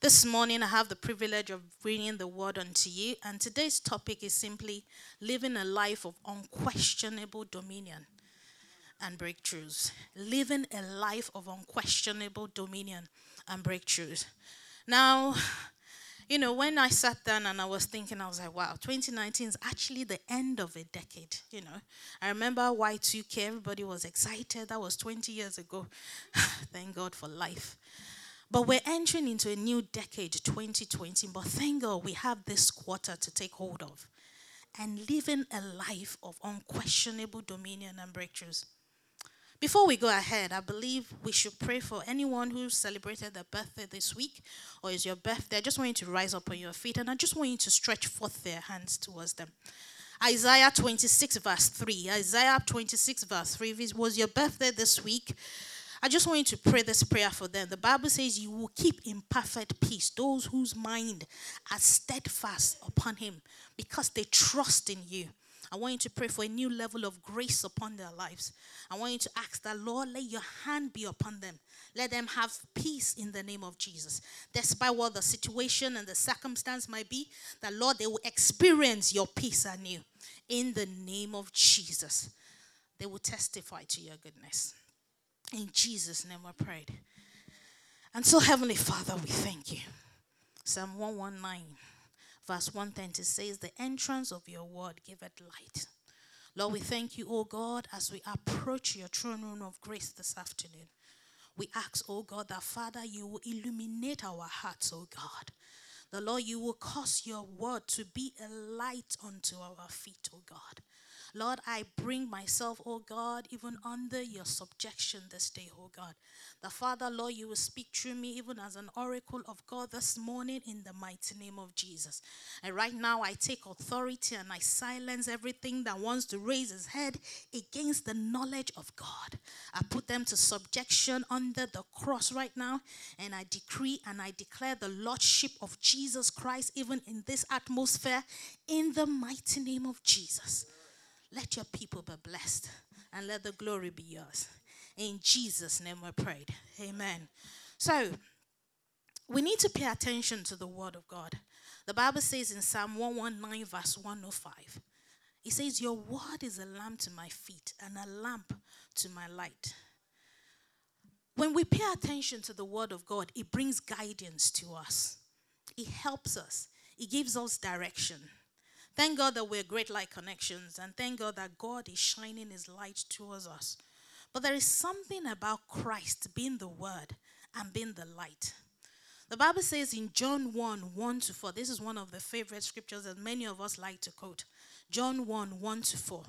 This morning, I have the privilege of bringing the word unto you, and today's topic is simply living a life of unquestionable dominion and breakthroughs. Living a life of unquestionable dominion and breakthroughs. Now, you know, when I sat down and I was thinking, I was like, wow, 2019 is actually the end of a decade. You know, I remember Y2K, everybody was excited. That was 20 years ago. thank God for life. But we're entering into a new decade, 2020. But thank God we have this quarter to take hold of and living a life of unquestionable dominion and breakthroughs. Before we go ahead, I believe we should pray for anyone who celebrated their birthday this week or is your birthday. I just want you to rise up on your feet and I just want you to stretch forth their hands towards them. Isaiah 26, verse 3. Isaiah 26, verse 3. If it was your birthday this week, I just want you to pray this prayer for them. The Bible says, You will keep in perfect peace those whose mind are steadfast upon Him because they trust in you. I want you to pray for a new level of grace upon their lives. I want you to ask that, Lord, let your hand be upon them. Let them have peace in the name of Jesus. Despite what the situation and the circumstance might be, that, Lord, they will experience your peace anew. In the name of Jesus, they will testify to your goodness. In Jesus' name I prayed. And so, Heavenly Father, we thank you. Psalm 119 verse 120 says, The entrance of your word giveth light. Lord, we thank you, O God, as we approach your throne room of grace this afternoon. We ask, O God, that Father, you will illuminate our hearts, O God. The Lord, you will cause your word to be a light unto our feet, O God. Lord, I bring myself, oh God, even under your subjection this day, oh God. The Father, Lord, you will speak through me even as an oracle of God this morning in the mighty name of Jesus. And right now, I take authority and I silence everything that wants to raise his head against the knowledge of God. I put them to subjection under the cross right now, and I decree and I declare the Lordship of Jesus Christ even in this atmosphere in the mighty name of Jesus. Let your people be blessed and let the glory be yours. In Jesus' name we prayed. Amen. So, we need to pay attention to the word of God. The Bible says in Psalm 119, verse 105, it says, Your word is a lamp to my feet and a lamp to my light. When we pay attention to the word of God, it brings guidance to us, it helps us, it gives us direction. Thank God that we're great light connections, and thank God that God is shining His light towards us. But there is something about Christ being the Word and being the light. The Bible says in John 1 1 to 4, this is one of the favorite scriptures that many of us like to quote. John 1 1 to 4.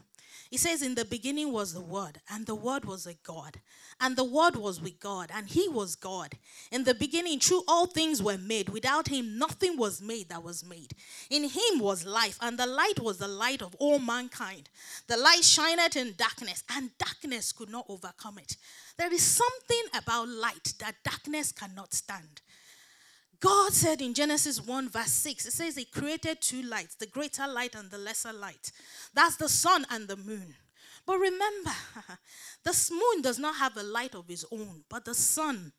He says, In the beginning was the Word, and the Word was a God, and the Word was with God, and He was God. In the beginning, true, all things were made. Without Him, nothing was made that was made. In Him was life, and the light was the light of all mankind. The light shineth in darkness, and darkness could not overcome it. There is something about light that darkness cannot stand. God said in Genesis 1, verse 6, it says He created two lights, the greater light and the lesser light. That's the sun and the moon. But remember, the moon does not have a light of its own, but the sun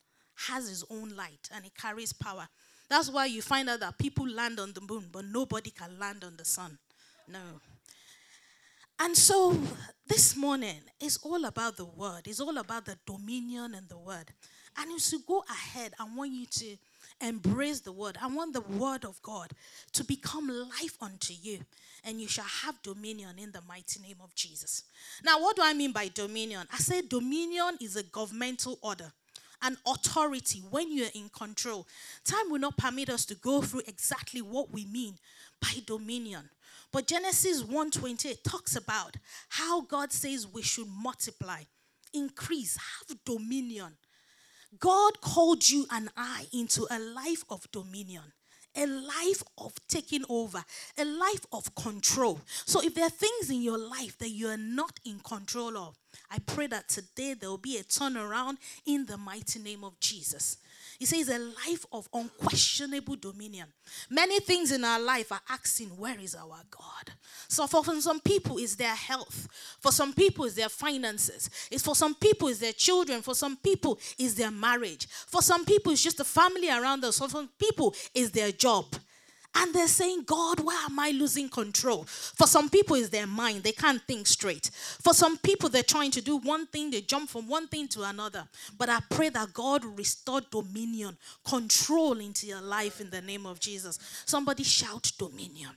has its own light and it carries power. That's why you find out that people land on the moon, but nobody can land on the sun. No. And so this morning is all about the word, it's all about the dominion and the word. And as you go ahead, I want you to embrace the word. I want the word of God to become life unto you, and you shall have dominion in the mighty name of Jesus. Now, what do I mean by dominion? I say dominion is a governmental order an authority when you're in control. Time will not permit us to go through exactly what we mean by dominion. But Genesis 1:28 talks about how God says we should multiply, increase, have dominion. God called you and I into a life of dominion, a life of taking over, a life of control. So, if there are things in your life that you are not in control of, I pray that today there will be a turnaround in the mighty name of Jesus. He says a life of unquestionable dominion. Many things in our life are asking, Where is our God? So for some people, it's their health. For some people, it's their finances. It's for some people, it's their children. For some people, it's their marriage. For some people, it's just the family around us. For some people, it's their job. And they're saying, God, why am I losing control? For some people, it's their mind. They can't think straight. For some people, they're trying to do one thing, they jump from one thing to another. But I pray that God restore dominion, control into your life in the name of Jesus. Somebody shout dominion.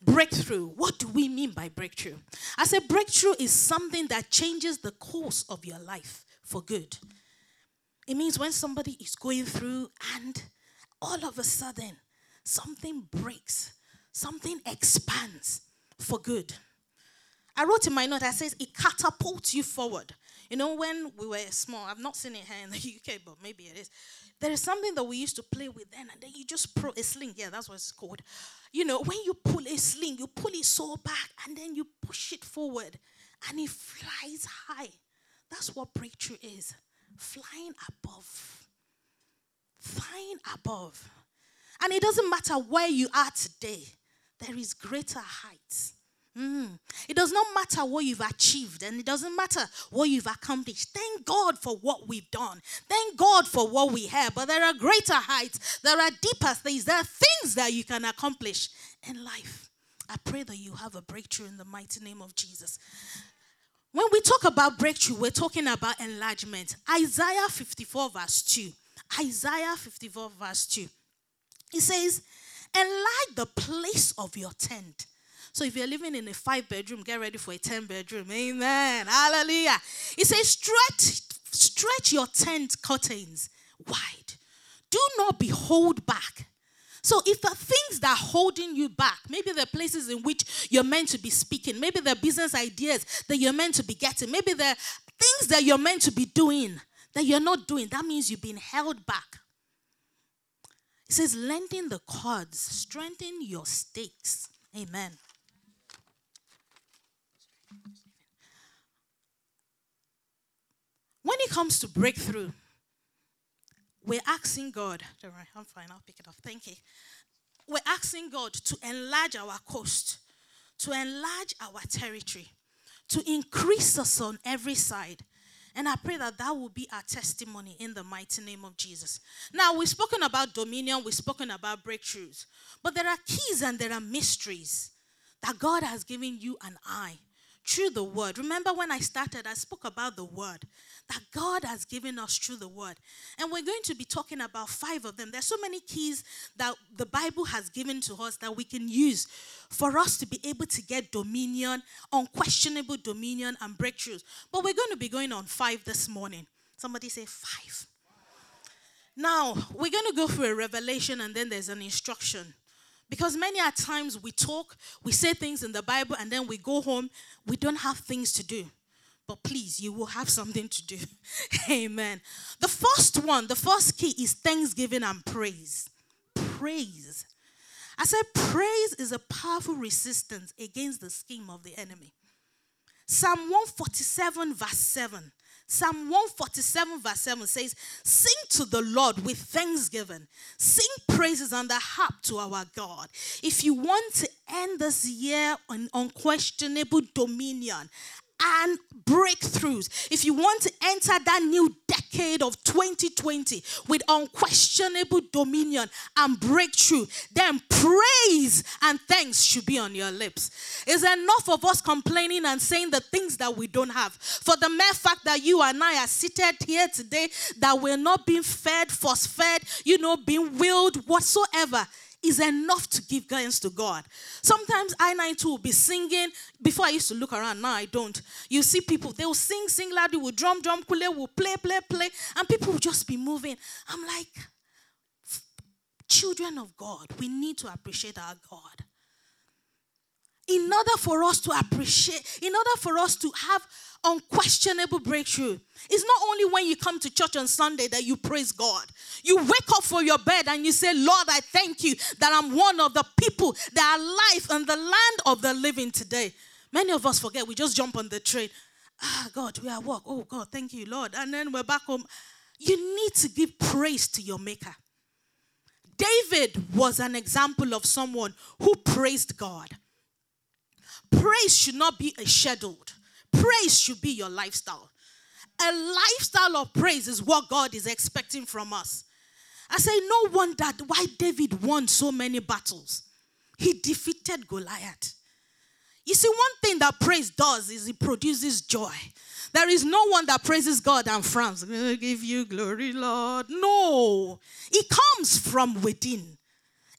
Breakthrough. What do we mean by breakthrough? I said breakthrough is something that changes the course of your life for good. It means when somebody is going through and all of a sudden something breaks, something expands for good. I wrote in my note, I says it catapults you forward. You know, when we were small, I've not seen it here in the UK, but maybe it is. There is something that we used to play with then, and then you just pull a sling. Yeah, that's what it's called. You know, when you pull a sling, you pull it so back, and then you push it forward, and it flies high. That's what breakthrough is flying above. Flying above. And it doesn't matter where you are today, there is greater heights. Mm. It does not matter what you've achieved and it doesn't matter what you've accomplished. Thank God for what we've done. Thank God for what we have. But there are greater heights, there are deeper things, there are things that you can accomplish in life. I pray that you have a breakthrough in the mighty name of Jesus. When we talk about breakthrough, we're talking about enlargement. Isaiah 54, verse 2. Isaiah 54, verse 2. He says, Enlarge the place of your tent. So if you're living in a five bedroom, get ready for a 10 bedroom. Amen. Hallelujah. He says, Stretch, stretch your tent curtains wide. Do not be hold back. So if the things that are holding you back, maybe the places in which you're meant to be speaking, maybe the business ideas that you're meant to be getting, maybe the things that you're meant to be doing that you're not doing, that means you've been held back. It says, lengthen the cords, strengthen your stakes. Amen. When it comes to breakthrough, we're asking God, don't worry, I'm fine, I'll pick it up. Thank you. We're asking God to enlarge our coast, to enlarge our territory, to increase us on every side. And I pray that that will be our testimony in the mighty name of Jesus. Now, we've spoken about dominion, we've spoken about breakthroughs, but there are keys and there are mysteries that God has given you and I through the word. Remember when I started, I spoke about the word that God has given us through the word. And we're going to be talking about five of them. There's so many keys that the Bible has given to us that we can use for us to be able to get dominion, unquestionable dominion, and breakthroughs. But we're going to be going on five this morning. Somebody say five. Now, we're going to go through a revelation and then there's an instruction. Because many a times we talk, we say things in the Bible, and then we go home, we don't have things to do. But please, you will have something to do. Amen. The first one, the first key is thanksgiving and praise. Praise. I said, praise is a powerful resistance against the scheme of the enemy. Psalm 147, verse 7 Psalm 147, verse 7 says, Sing to the Lord with thanksgiving, sing praises on the harp to our God. If you want to end this year on unquestionable dominion, and breakthroughs. If you want to enter that new decade of 2020 with unquestionable dominion and breakthrough, then praise and thanks should be on your lips. Is enough of us complaining and saying the things that we don't have. For the mere fact that you and I are seated here today, that we're not being fed, force fed, you know, being willed, whatsoever is enough to give thanks to God. Sometimes I nine two will be singing. Before I used to look around, now I don't. You see people, they will sing, sing loudly, will drum, drum, kule, will play, play, play, and people will just be moving. I'm like, children of God, we need to appreciate our God in order for us to appreciate, in order for us to have unquestionable breakthrough, it's not only when you come to church on Sunday that you praise God. You wake up for your bed and you say, Lord, I thank you that I'm one of the people that are alive in the land of the living today. Many of us forget, we just jump on the train. Ah, God, we are work. Oh, God, thank you, Lord. And then we're back home. You need to give praise to your Maker. David was an example of someone who praised God. Praise should not be a scheduled, praise should be your lifestyle. A lifestyle of praise is what God is expecting from us. I say, no wonder why David won so many battles. He defeated Goliath. You see, one thing that praise does is it produces joy. There is no one that praises God and frowns. give you glory, Lord. No, it comes from within.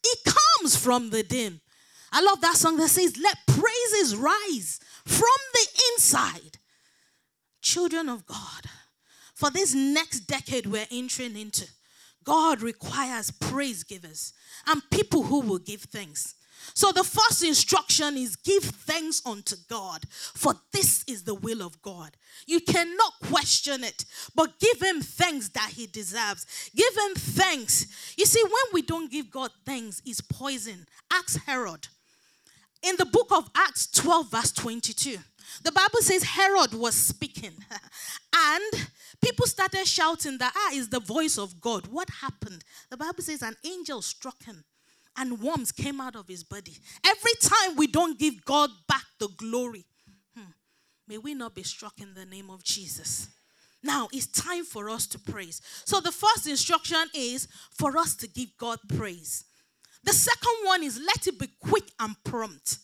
It comes from within. I love that song that says, Let praises rise from the inside. Children of God, for this next decade we're entering into, God requires praise givers and people who will give thanks. So the first instruction is give thanks unto God, for this is the will of God. You cannot question it, but give him thanks that he deserves. Give him thanks. You see, when we don't give God thanks, it's poison. Ask Herod. In the book of Acts 12, verse 22, the Bible says Herod was speaking, and people started shouting that, ah, is the voice of God. What happened? The Bible says an angel struck him and worms came out of his body. Every time we don't give God back the glory, hmm, may we not be struck in the name of Jesus. Now it's time for us to praise. So the first instruction is for us to give God praise. The second one is let it be quick and prompt.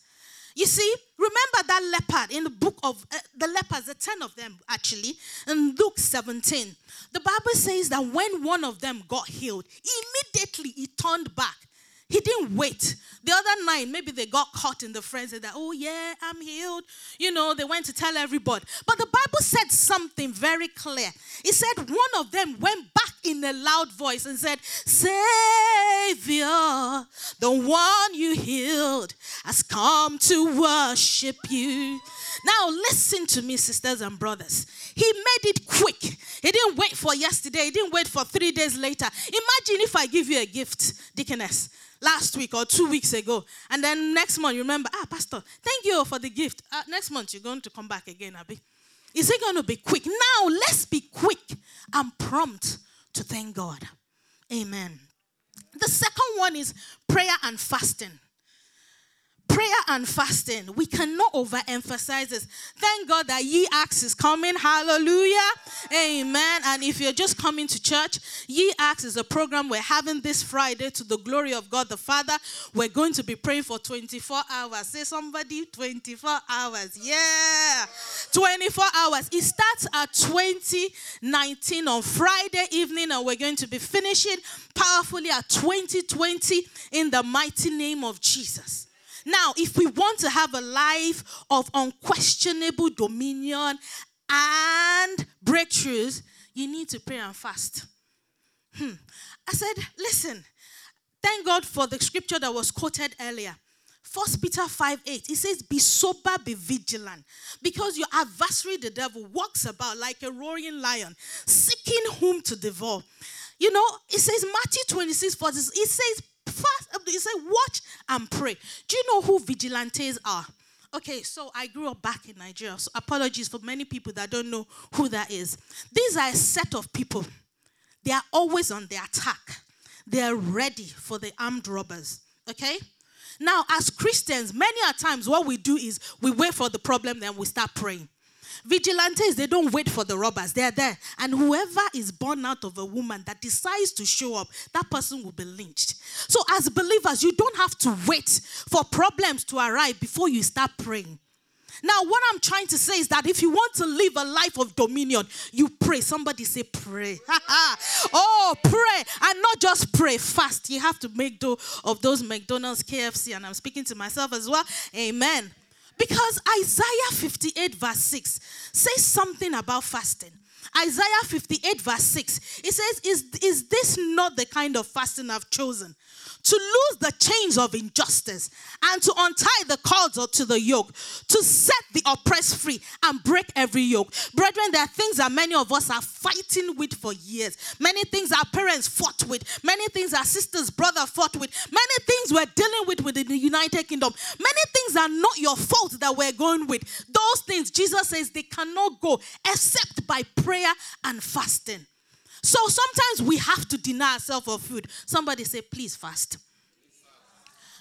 You see, remember that leopard in the book of uh, the lepers, the 10 of them actually, in Luke 17. The Bible says that when one of them got healed, immediately he turned back he didn't wait. The other nine, maybe they got caught in the frenzy that, oh, yeah, I'm healed. You know, they went to tell everybody. But the Bible said something very clear. It said one of them went back in a loud voice and said, Savior, the one you healed has come to worship you. Now, listen to me, sisters and brothers. He made it quick. He didn't wait for yesterday, he didn't wait for three days later. Imagine if I give you a gift, deaconess last week or two weeks ago. And then next month, you remember, ah, Pastor, thank you for the gift. Uh, next month, you're going to come back again, Abby. Is it going to be quick? Now, let's be quick and prompt to thank God. Amen. The second one is prayer and fasting prayer and fasting, we cannot overemphasize this. Thank God that Ye Acts is coming. Hallelujah. Amen. And if you're just coming to church, Ye Acts is a program we're having this Friday to the glory of God the Father. We're going to be praying for 24 hours. Say somebody, 24 hours. Yeah. 24 hours. It starts at 2019 on Friday evening, and we're going to be finishing powerfully at 2020 in the mighty name of Jesus. Now, if we want to have a life of unquestionable dominion and breakthroughs, you need to pray and fast. Hmm. I said, listen, thank God for the scripture that was quoted earlier. First Peter 5 8, it says, Be sober, be vigilant, because your adversary, the devil, walks about like a roaring lion, seeking whom to devour. You know, it says, Matthew 26 40, it says, fast. He said, watch and pray. Do you know who vigilantes are? Okay, so I grew up back in Nigeria. So apologies for many people that don't know who that is. These are a set of people. They are always on the attack. They are ready for the armed robbers. Okay? Now, as Christians, many a times what we do is we wait for the problem, then we start praying. Vigilantes, they don't wait for the robbers, they're there. And whoever is born out of a woman that decides to show up, that person will be lynched. So, as believers, you don't have to wait for problems to arrive before you start praying. Now, what I'm trying to say is that if you want to live a life of dominion, you pray. Somebody say, pray. oh, pray. And not just pray, fast. You have to make do of those McDonald's, KFC, and I'm speaking to myself as well. Amen. Because Isaiah 58, verse 6 says something about fasting. Isaiah 58, verse 6, it says, is, is this not the kind of fasting I've chosen? To loose the chains of injustice and to untie the cords to the yoke, to set the oppressed free and break every yoke. Brethren, there are things that many of us are fighting with for years. Many things our parents fought with, many things our sisters, brother fought with, many things we're dealing with within the United Kingdom. Many things are not your fault that we're going with. Those things, Jesus says, they cannot go except by prayer and fasting. So sometimes we have to deny ourselves of food. Somebody say, please fast.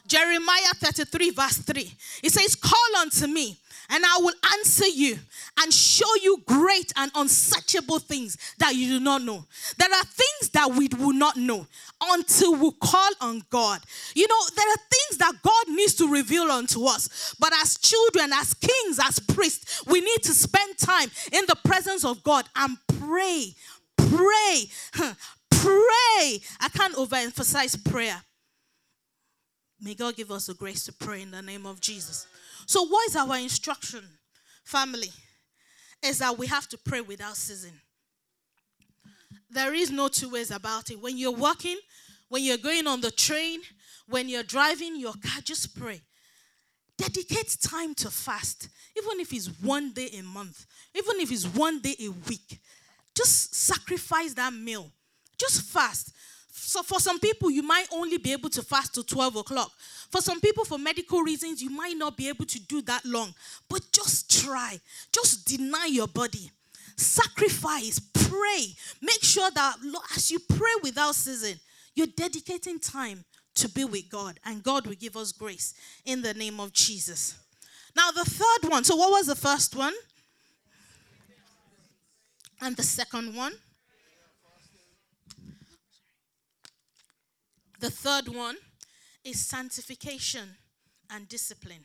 Jeremiah 33, verse 3. It says, Call unto me, and I will answer you and show you great and unsearchable things that you do not know. There are things that we will not know until we call on God. You know, there are things that God needs to reveal unto us. But as children, as kings, as priests, we need to spend time in the presence of God and pray. Pray. Hmm. Pray. I can't overemphasize prayer May God give us the grace to pray in the name of Jesus. So, what is our instruction, family? Is that we have to pray without ceasing. There is no two ways about it. When you're walking, when you're going on the train, when you're driving your car, just pray. Dedicate time to fast, even if it's one day a month, even if it's one day a week. Just sacrifice that meal. Just fast. So for some people, you might only be able to fast to 12 o'clock. For some people, for medical reasons, you might not be able to do that long. But just try. Just deny your body. Sacrifice. Pray. Make sure that as you pray without ceasing, you're dedicating time to be with God. And God will give us grace in the name of Jesus. Now, the third one. So, what was the first one? And the second one? The third one is sanctification and discipline.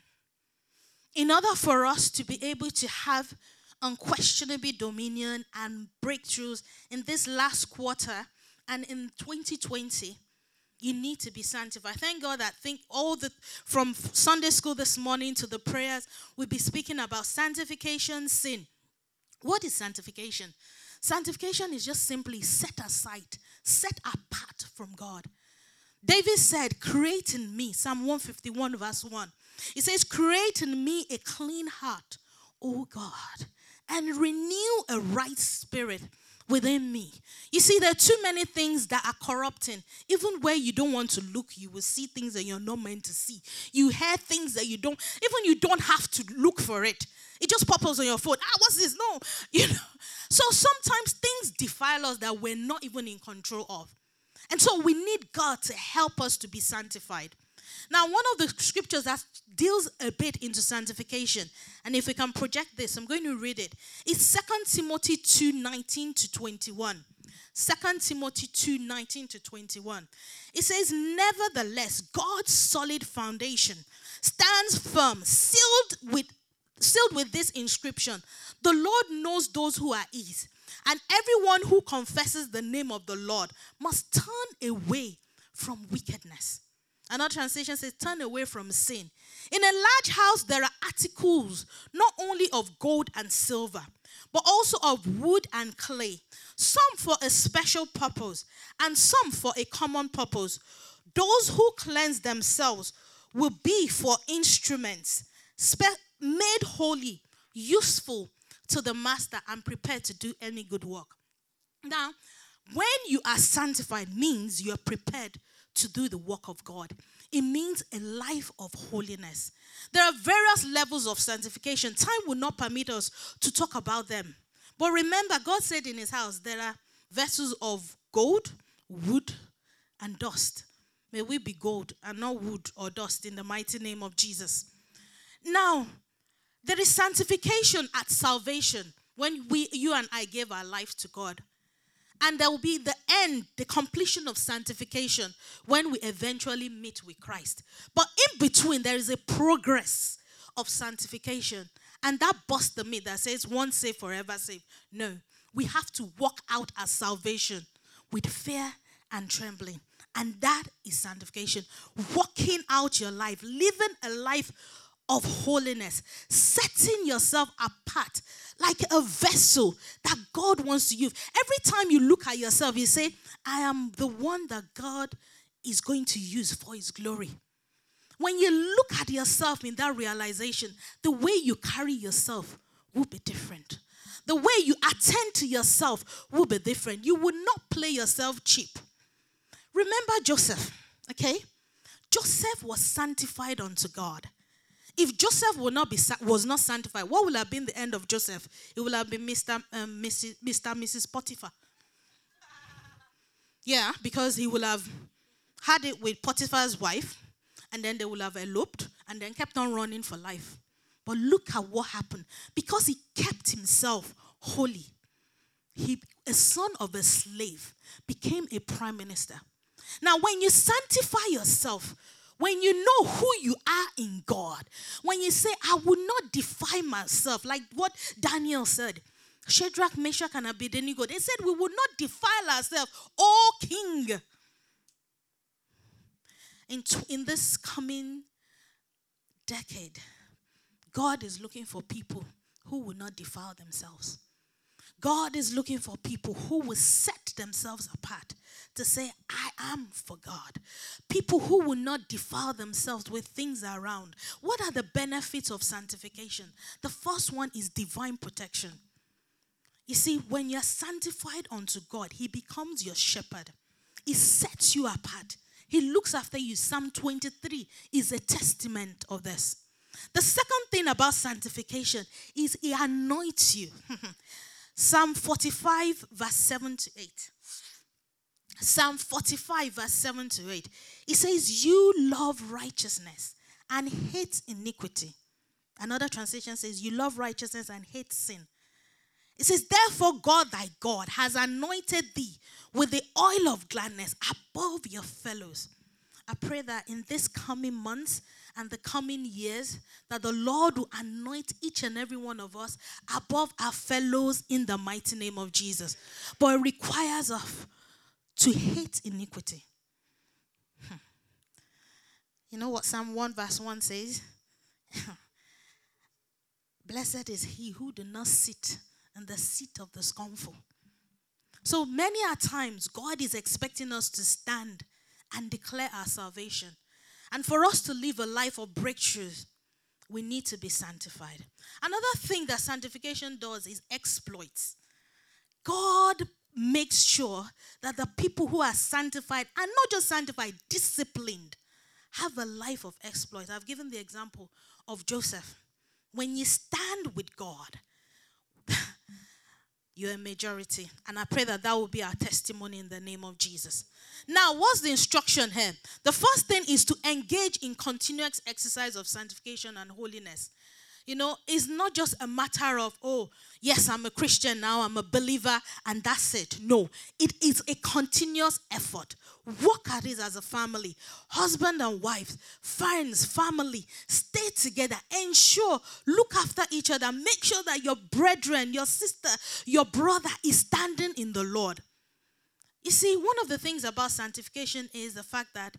In order for us to be able to have unquestionable dominion and breakthroughs in this last quarter and in 2020, you need to be sanctified. Thank God that think all the from Sunday school this morning to the prayers, we'll be speaking about sanctification, sin. What is sanctification? Sanctification is just simply set aside, set apart from God. David said, Create in me, Psalm 151, verse 1. He says, Create in me a clean heart, O God, and renew a right spirit within me. You see, there are too many things that are corrupting. Even where you don't want to look, you will see things that you're not meant to see. You hear things that you don't, even you don't have to look for it. It just pops up on your phone. Ah, what's this? No. You know. So sometimes things defile us that we're not even in control of. And so we need God to help us to be sanctified. Now, one of the scriptures that deals a bit into sanctification, and if we can project this, I'm going to read it. It's 2 Timothy 2 19 to 21. 2 Timothy 2 19 to 21. It says, Nevertheless, God's solid foundation stands firm, sealed with, sealed with this inscription The Lord knows those who are his and everyone who confesses the name of the Lord must turn away from wickedness. Another translation says, turn away from sin. In a large house, there are articles not only of gold and silver, but also of wood and clay, some for a special purpose, and some for a common purpose. Those who cleanse themselves will be for instruments spe- made holy, useful to the master and prepared to do any good work. Now, when you are sanctified means you are prepared to do the work of God. It means a life of holiness. There are various levels of sanctification. Time will not permit us to talk about them. But remember, God said in his house there are vessels of gold, wood, and dust. May we be gold and not wood or dust in the mighty name of Jesus. Now, there is sanctification at salvation when we, you and I gave our life to God. And there will be the end, the completion of sanctification when we eventually meet with Christ. But in between, there is a progress of sanctification. And that busts the myth that says once saved, forever saved. No, we have to walk out our salvation with fear and trembling. And that is sanctification. Walking out your life, living a life of holiness, setting yourself apart like a vessel that God wants to use. Every time you look at yourself, you say, I am the one that God is going to use for his glory. When you look at yourself in that realization, the way you carry yourself will be different. The way you attend to yourself will be different. You will not play yourself cheap. Remember Joseph, okay? Joseph was sanctified unto God. If Joseph would not be, was not sanctified, what would have been the end of Joseph? It would have been Mr. Um, Mrs. Mr. Mrs. Potiphar. Yeah, because he will have had it with Potiphar's wife, and then they will have eloped, and then kept on running for life. But look at what happened. Because he kept himself holy, he, a son of a slave, became a prime minister. Now, when you sanctify yourself, when you know who you are in God, when you say, I will not defile myself, like what Daniel said, Shadrach, Meshach, and Abednego, they said, We will not defile ourselves, O King. In, t- in this coming decade, God is looking for people who will not defile themselves. God is looking for people who will set themselves apart to say, I am for God. People who will not defile themselves with things around. What are the benefits of sanctification? The first one is divine protection. You see, when you're sanctified unto God, He becomes your shepherd, He sets you apart. He looks after you. Psalm 23 is a testament of this. The second thing about sanctification is He anoints you. Psalm 45, verse 7 to 8. Psalm 45, verse 7 to 8. It says, You love righteousness and hate iniquity. Another translation says, You love righteousness and hate sin. It says, Therefore, God thy God has anointed thee with the oil of gladness above your fellows. I pray that in this coming months and the coming years, that the Lord will anoint each and every one of us above our fellows in the mighty name of Jesus. But it requires us to hate iniquity. Hmm. You know what Psalm 1 verse 1 says? Blessed is he who do not sit in the seat of the scornful. So many a times God is expecting us to stand and declare our salvation. And for us to live a life of breakthroughs, we need to be sanctified. Another thing that sanctification does is exploits. God makes sure that the people who are sanctified and not just sanctified, disciplined, have a life of exploits. I've given the example of Joseph. When you stand with God, you're a majority. And I pray that that will be our testimony in the name of Jesus. Now, what's the instruction here? The first thing is to engage in continuous exercise of sanctification and holiness. You know, it's not just a matter of, oh, yes, I'm a Christian now, I'm a believer, and that's it. No, it is a continuous effort. Work at it as a family, husband and wife, friends, family. Stay together. Ensure, look after each other. Make sure that your brethren, your sister, your brother is standing in the Lord. You see, one of the things about sanctification is the fact that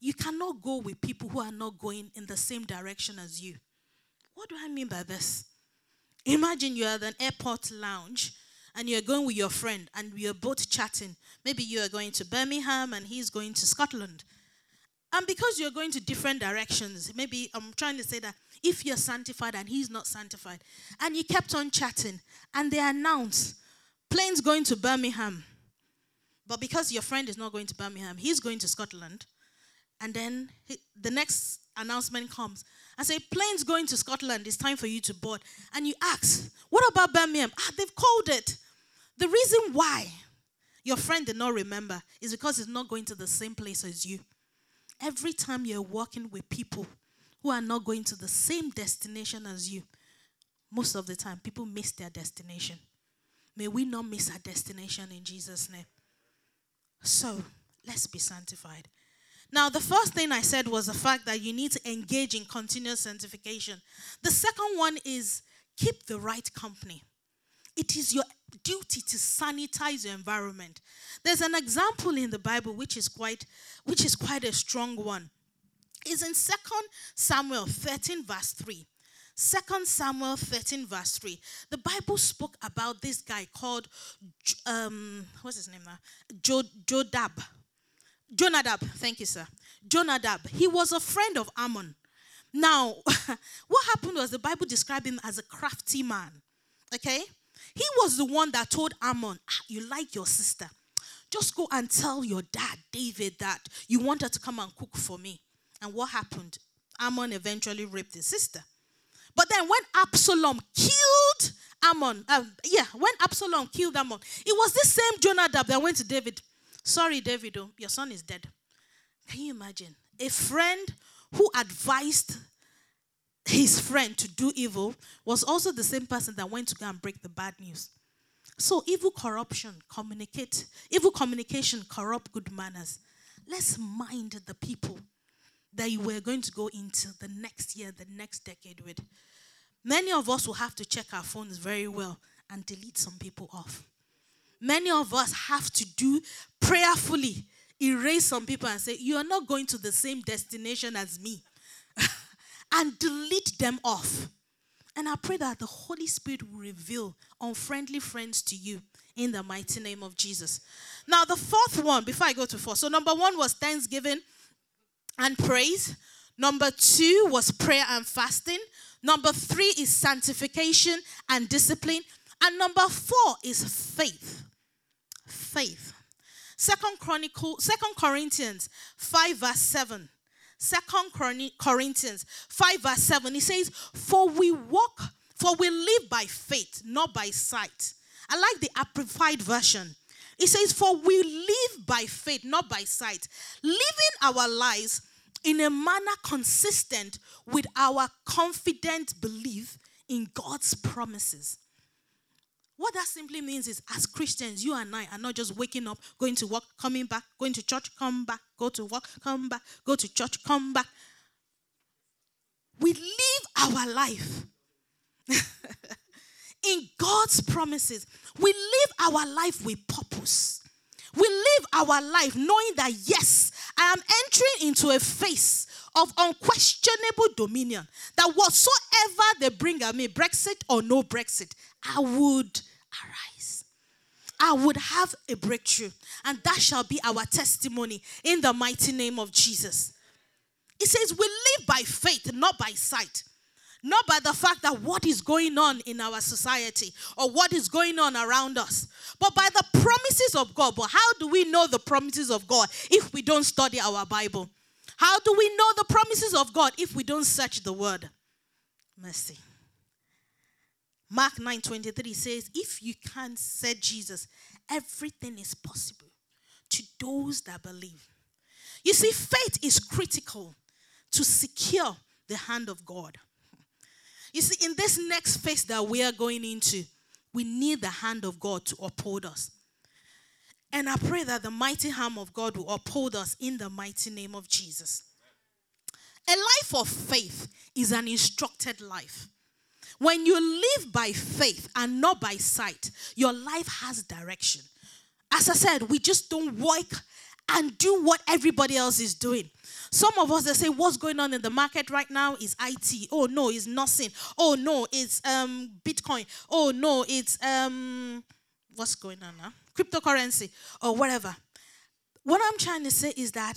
you cannot go with people who are not going in the same direction as you. What do I mean by this? Imagine you're at an airport lounge and you're going with your friend and you're both chatting. Maybe you are going to Birmingham and he's going to Scotland. And because you're going to different directions, maybe I'm trying to say that if you're sanctified and he's not sanctified, and you kept on chatting, and they announce planes going to Birmingham, but because your friend is not going to Birmingham, he's going to Scotland, and then he, the next announcement comes and say planes going to Scotland, it's time for you to board, and you ask, what about Birmingham? Ah, they've called it. The reason why your friend did not remember is because he's not going to the same place as you. Every time you're walking with people who are not going to the same destination as you, most of the time people miss their destination. May we not miss our destination in Jesus' name. So, let's be sanctified. Now, the first thing I said was the fact that you need to engage in continuous sanctification. The second one is keep the right company. It is your duty to sanitize your environment. There's an example in the Bible which is quite which is quite a strong one. Is in 2 Samuel 13 verse 3. 2 Samuel 13 verse 3. The Bible spoke about this guy called um what's his name now? Jodab. Jonadab, thank you sir. Jonadab. He was a friend of Ammon. Now, what happened was the Bible described him as a crafty man. Okay? He was the one that told Ammon, ah, You like your sister. Just go and tell your dad, David, that you want her to come and cook for me. And what happened? Ammon eventually raped his sister. But then when Absalom killed Ammon, uh, yeah, when Absalom killed Ammon, it was this same Jonadab that went to David. Sorry, David, oh, your son is dead. Can you imagine? A friend who advised his friend to do evil was also the same person that went to go and break the bad news. So evil corruption communicate evil communication corrupt good manners. Let's mind the people that you were going to go into the next year, the next decade with. Many of us will have to check our phones very well and delete some people off. Many of us have to do prayerfully erase some people and say, You are not going to the same destination as me. and delete them off. And I pray that the Holy Spirit will reveal unfriendly friends to you in the mighty name of Jesus. Now, the fourth one, before I go to four, so number one was thanksgiving and praise. Number two was prayer and fasting. Number three is sanctification and discipline. And number four is faith. Faith. Second Chronicle, Second Corinthians 5, verse 7. Second Corinthians 5, verse 7. He says, For we walk, for we live by faith, not by sight. I like the amplified version. It says, For we live by faith, not by sight, living our lives in a manner consistent with our confident belief in God's promises. What that simply means is, as Christians, you and I are not just waking up, going to work, coming back, going to church, come back, go to work, come back, go to church, come back. We live our life in God's promises. We live our life with purpose. We live our life knowing that, yes, I am entering into a phase of unquestionable dominion. That whatsoever they bring at me, Brexit or no Brexit, I would arise. I would have a breakthrough, and that shall be our testimony in the mighty name of Jesus. It says, We live by faith, not by sight. Not by the fact that what is going on in our society or what is going on around us, but by the promises of God. But how do we know the promises of God if we don't study our Bible? How do we know the promises of God if we don't search the word? Mercy. Mark 9:23 says, "If you can," said Jesus, "everything is possible to those that believe." You see, faith is critical to secure the hand of God. You see, in this next phase that we are going into, we need the hand of God to uphold us. And I pray that the mighty hand of God will uphold us in the mighty name of Jesus. A life of faith is an instructed life. When you live by faith and not by sight, your life has direction. As I said, we just don't work and do what everybody else is doing. Some of us they say, "What's going on in the market right now is IT. Oh no, it's nothing. Oh no, it's um, Bitcoin. Oh no, it's um, what's going on now? Cryptocurrency or whatever." What I'm trying to say is that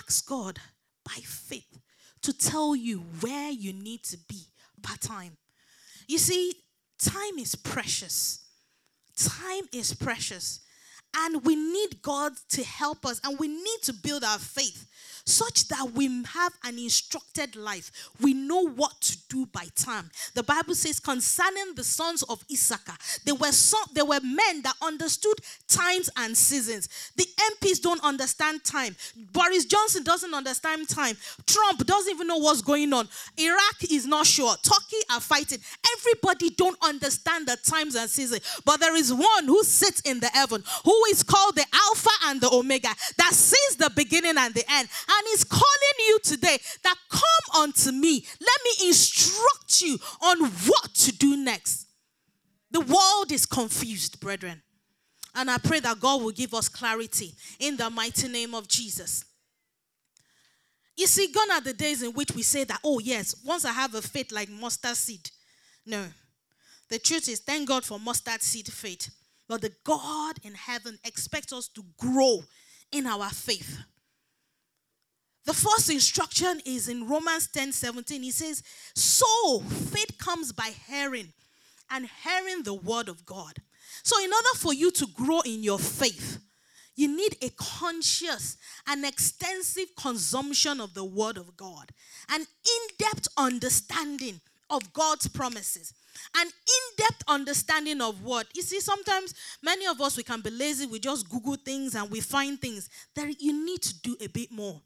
ask God by faith to tell you where you need to be part time. You see, time is precious. Time is precious. And we need God to help us, and we need to build our faith such that we have an instructed life. We know what to do by time. The Bible says concerning the sons of Issachar, there were some, there were men that understood times and seasons. The MPs don't understand time. Boris Johnson doesn't understand time. Trump doesn't even know what's going on. Iraq is not sure. Turkey are fighting. Everybody don't understand the times and seasons. But there is one who sits in the heaven, who is called the Alpha and the Omega, that sees the beginning and the end. And He's calling you today that come unto me. Let me instruct you on what to do next. The world is confused, brethren. And I pray that God will give us clarity in the mighty name of Jesus. You see, gone are the days in which we say that, oh, yes, once I have a faith like mustard seed. No. The truth is, thank God for mustard seed faith. But the God in heaven expects us to grow in our faith. The first instruction is in Romans 10 17. He says, So faith comes by hearing, and hearing the word of God. So, in order for you to grow in your faith, you need a conscious and extensive consumption of the word of God, an in depth understanding of God's promises. An in-depth understanding of what. You see, sometimes many of us we can be lazy, we just Google things and we find things. That you need to do a bit more.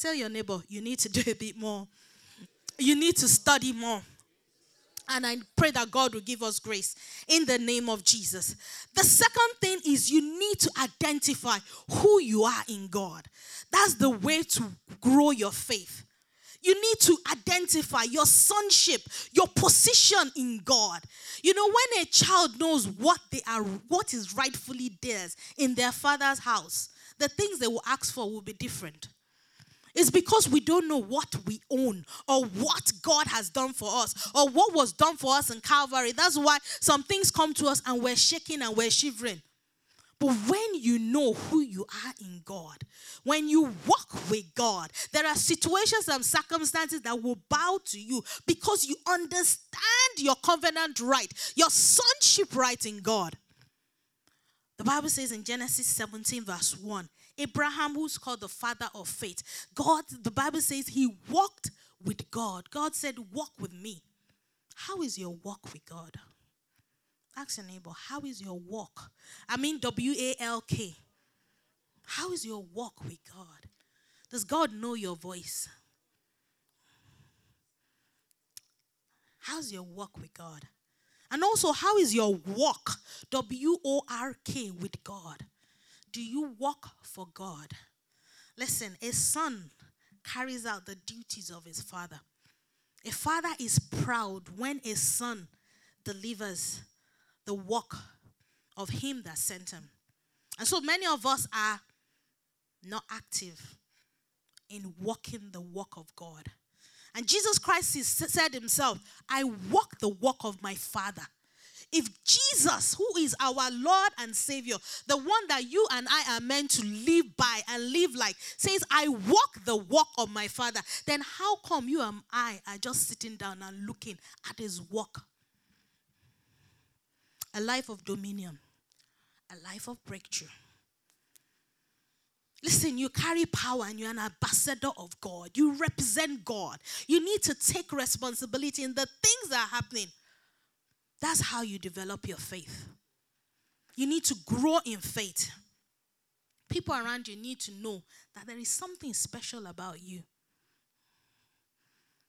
Tell your neighbor, you need to do a bit more. You need to study more. And I pray that God will give us grace in the name of Jesus. The second thing is you need to identify who you are in God. That's the way to grow your faith. You need to identify your sonship, your position in God. You know, when a child knows what they are, what is rightfully theirs in their father's house, the things they will ask for will be different. It's because we don't know what we own or what God has done for us or what was done for us in Calvary. That's why some things come to us and we're shaking and we're shivering. But when you know who you are in God, when you walk with God, there are situations and circumstances that will bow to you because you understand your covenant right, your sonship right in God. The Bible says in Genesis 17, verse 1, Abraham, who's called the father of faith, God, the Bible says he walked with God. God said, Walk with me. How is your walk with God? Ask your neighbor, How is your walk? I mean, W A L K. How is your walk with God? Does God know your voice? How's your walk with God? And also, how is your walk, W O R K, with God? Do you walk for God? Listen, a son carries out the duties of his father. A father is proud when a son delivers the work of him that sent him. And so many of us are not active in walking the walk of God. And Jesus Christ said himself, I walk the walk of my Father. If Jesus, who is our Lord and Savior, the one that you and I are meant to live by and live like, says, I walk the walk of my Father, then how come you and I are just sitting down and looking at his walk? A life of dominion, a life of breakthrough. Listen, you carry power and you're an ambassador of God. You represent God. You need to take responsibility in the things that are happening. That's how you develop your faith. You need to grow in faith. People around you need to know that there is something special about you.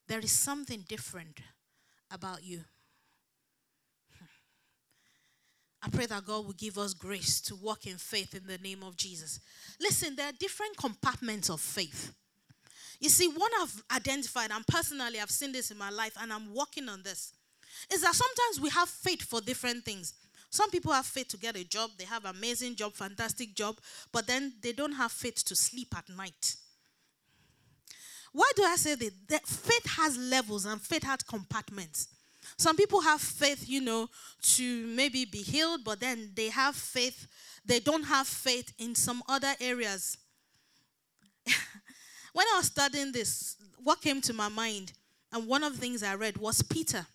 There is something different about you. I pray that God will give us grace to walk in faith in the name of Jesus. Listen, there are different compartments of faith. You see, one I've identified, and personally I've seen this in my life, and I'm working on this, is that sometimes we have faith for different things. Some people have faith to get a job, they have amazing job, fantastic job, but then they don't have faith to sleep at night. Why do I say that? that faith has levels and faith has compartments. Some people have faith, you know, to maybe be healed, but then they have faith, they don't have faith in some other areas. when I was studying this, what came to my mind, and one of the things I read was Peter.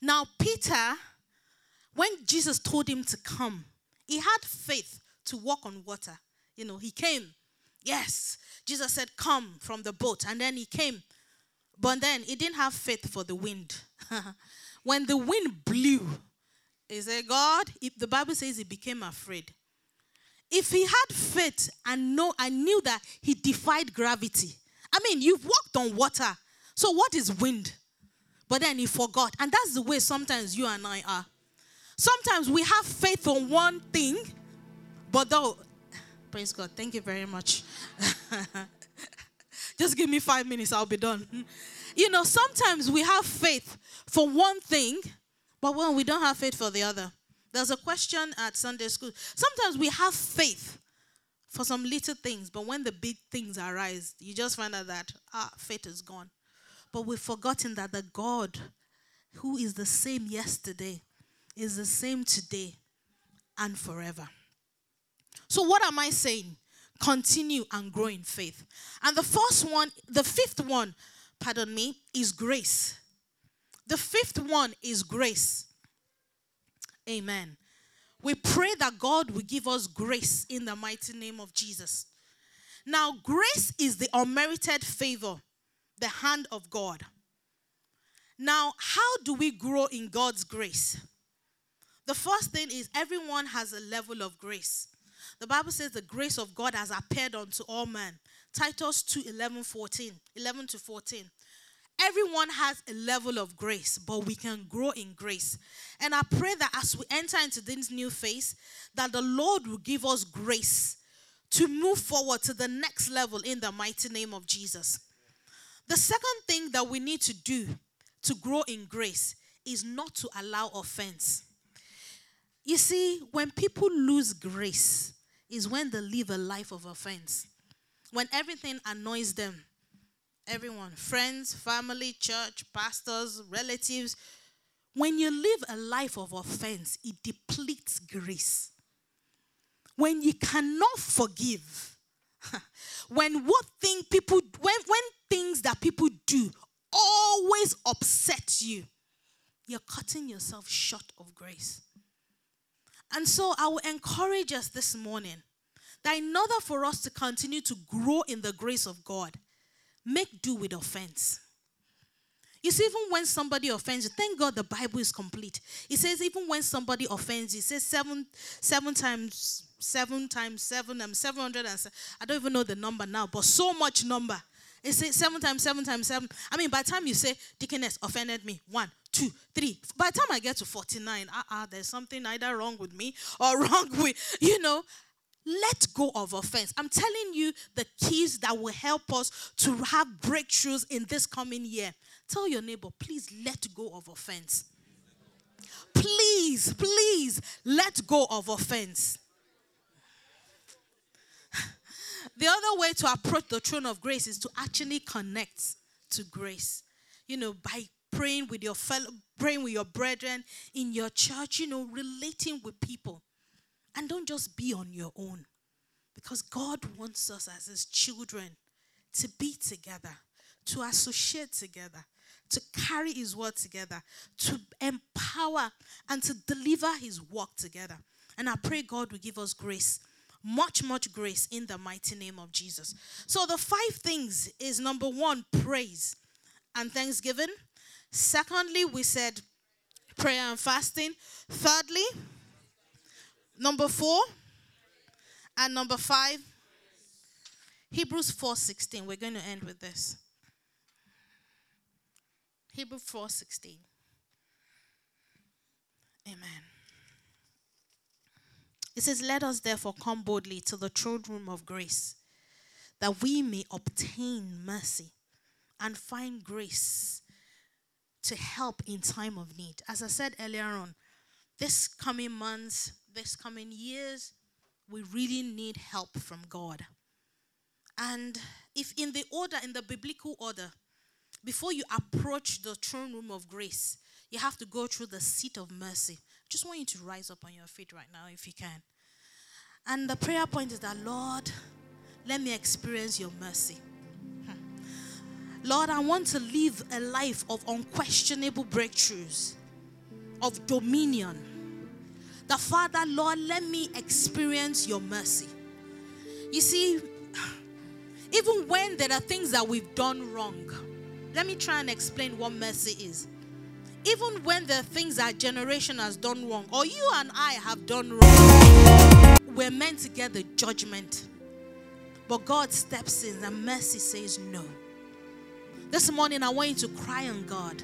Now, Peter, when Jesus told him to come, he had faith to walk on water. You know, he came. Yes. Jesus said, Come from the boat. And then he came. But then he didn't have faith for the wind. when the wind blew, he said, God, the Bible says he became afraid. If he had faith and know I knew that he defied gravity. I mean, you've walked on water. So what is wind? But then he forgot. And that's the way sometimes you and I are. Sometimes we have faith on one thing, but though, praise God, thank you very much. Just give me five minutes, I'll be done. You know, sometimes we have faith for one thing, but when we don't have faith for the other. There's a question at Sunday school. Sometimes we have faith for some little things, but when the big things arise, you just find out that ah, faith is gone. But we've forgotten that the God who is the same yesterday is the same today and forever. So, what am I saying? Continue and grow in faith. And the first one, the fifth one, pardon me, is grace. The fifth one is grace. Amen. We pray that God will give us grace in the mighty name of Jesus. Now, grace is the unmerited favor, the hand of God. Now, how do we grow in God's grace? The first thing is everyone has a level of grace. The Bible says the grace of God has appeared unto all men. Titus 2 11, 14, 11 to 14. Everyone has a level of grace, but we can grow in grace. And I pray that as we enter into this new phase, that the Lord will give us grace to move forward to the next level in the mighty name of Jesus. The second thing that we need to do to grow in grace is not to allow offense. You see, when people lose grace, is when they live a life of offense. When everything annoys them, everyone, friends, family, church, pastors, relatives, when you live a life of offense, it depletes grace. When you cannot forgive, when what thing people when when things that people do always upset you, you're cutting yourself short of grace. And so I will encourage us this morning that in order for us to continue to grow in the grace of God, make do with offense. You see, even when somebody offends you, thank God the Bible is complete. It says, even when somebody offends you, it says seven, seven times, seven times seven, um, 700 and I don't even know the number now, but so much number. It says seven times seven times seven. I mean, by the time you say, Deaconess offended me, one, two, three. By the time I get to 49, uh-uh, there's something either wrong with me or wrong with, you know, let go of offense. I'm telling you the keys that will help us to have breakthroughs in this coming year. Tell your neighbor, please let go of offense. Please, please let go of offense. The other way to approach the throne of grace is to actually connect to grace. You know, by praying with your fellow, praying with your brethren in your church, you know, relating with people. And don't just be on your own. Because God wants us as His children to be together, to associate together, to carry His word together, to empower and to deliver His work together. And I pray God will give us grace, much, much grace in the mighty name of Jesus. So, the five things is number one, praise and thanksgiving. Secondly, we said prayer and fasting. Thirdly, number four, and number five, Hebrews 4:16. We're going to end with this. Hebrews 4:16. Amen. It says, Let us therefore come boldly to the throne room of grace, that we may obtain mercy and find grace to help in time of need. As I said earlier on, this coming months, this coming years, we really need help from God. And if in the order, in the biblical order, before you approach the throne room of grace, you have to go through the seat of mercy. Just want you to rise up on your feet right now if you can. And the prayer point is that, Lord, let me experience your mercy. Hmm. Lord, I want to live a life of unquestionable breakthroughs, of dominion. The Father, Lord, let me experience your mercy. You see, even when there are things that we've done wrong, let me try and explain what mercy is. Even when are things our generation has done wrong, or you and I have done wrong, we're meant to get the judgment. But God steps in and mercy says no. This morning, I want you to cry on God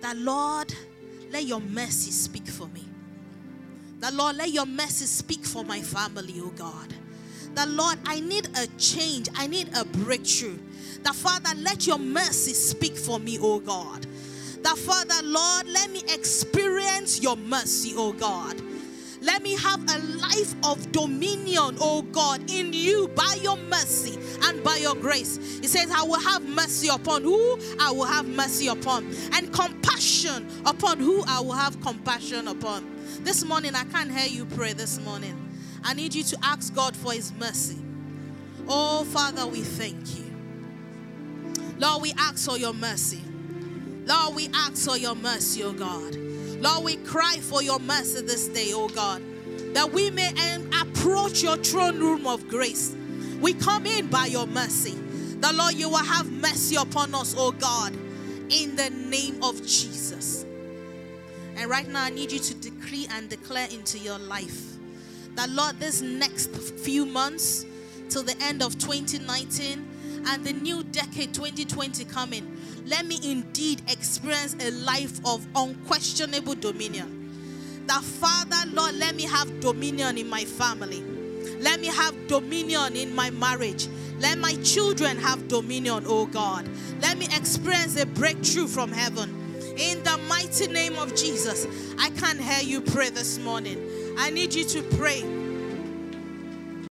that, Lord, let your mercy speak for me. That, Lord, let your mercy speak for my family, oh God. That, Lord, I need a change, I need a breakthrough. That, Father, let your mercy speak for me, oh God. That, Father, Lord, let me experience your mercy, oh God. Let me have a life of dominion, oh God, in you by your mercy and by your grace. He says, I will have mercy upon who I will have mercy upon, and compassion upon who I will have compassion upon. This morning, I can't hear you pray this morning. I need you to ask God for His mercy. Oh, Father, we thank you. Lord, we ask for your mercy. Lord, we ask for your mercy, oh God. Lord, we cry for your mercy this day, oh God, that we may approach your throne room of grace. We come in by your mercy. The Lord, you will have mercy upon us, oh God. in the name of Jesus. And right now, I need you to decree and declare into your life that, Lord, this next few months till the end of 2019 and the new decade 2020 coming, let me indeed experience a life of unquestionable dominion. That, Father, Lord, let me have dominion in my family. Let me have dominion in my marriage. Let my children have dominion, oh God. Let me experience a breakthrough from heaven. In the mighty name of Jesus, I can't hear you pray this morning. I need you to pray